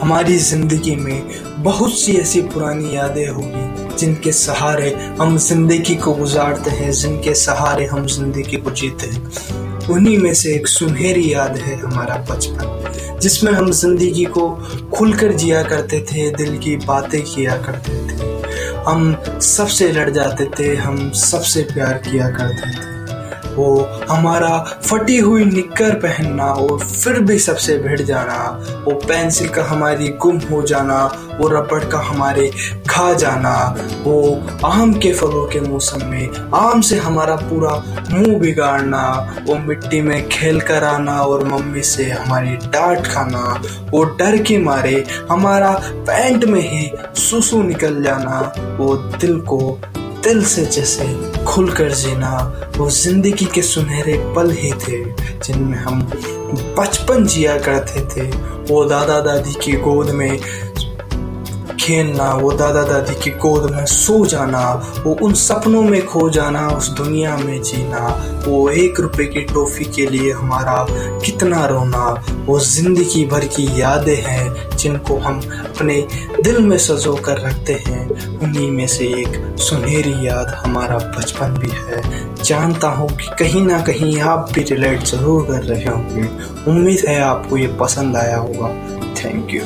हमारी ज़िंदगी में बहुत सी ऐसी पुरानी यादें होगी, जिनके सहारे हम ज़िंदगी को गुजारते हैं, जिनके सहारे हम ज़िंदगी को जीते हैं। उन्हीं में से एक सुनहरी याद है हमारा बचपन, जिसमें हम ज़िंदगी को खुलकर जिया करते थे, दिल की बातें किया करते थे। हम सबसे लड़ जाते थे, हम सबसे प्यार किया करते थे। वो हमारा फटी हुई निक्कर पहनना और फिर भी सबसे भिड़ जाना। वो पेंसिल का हमारी गुम हो जाना, वो रबड़ का हमारे खा जाना। वो आम के फलों के मौसम में, आम से हमारा पूरा मुँह बिगाड़ना। वो मिट्टी में खेल कर आना और मम्मी से हमारी डांट खाना। वो डर के मारे, हमारा पैंट में ही सुसु निकल जाना। वो दिल को दिल से जैसे खुलकर जीना, वो ज़िंदगी के सुनहरे पल ही थे, जिनमें हम बचपन जिया करते थे। वो दादा दादी की गोद में खेलना, वो दादा दादी की गोद में सो जाना, वो उन सपनों में खो जाना, उस दुनिया में जीना, वो एक रुपए की ट्रॉफी के लिए हमारा कितना रोना, वो ज़िंदगी भर की यादें हैं जिनको हम अपने दिल में सजो कर रखते हैं। उन्हीं में से एक सुनहरी याद हमारा बचपन भी है। जानता हूँ कि कहीं ना कहीं आप भी रिलेट ज़रूर कर रहे होंगे। उम्मीद है आपको ये पसंद आया होगा। Thank you.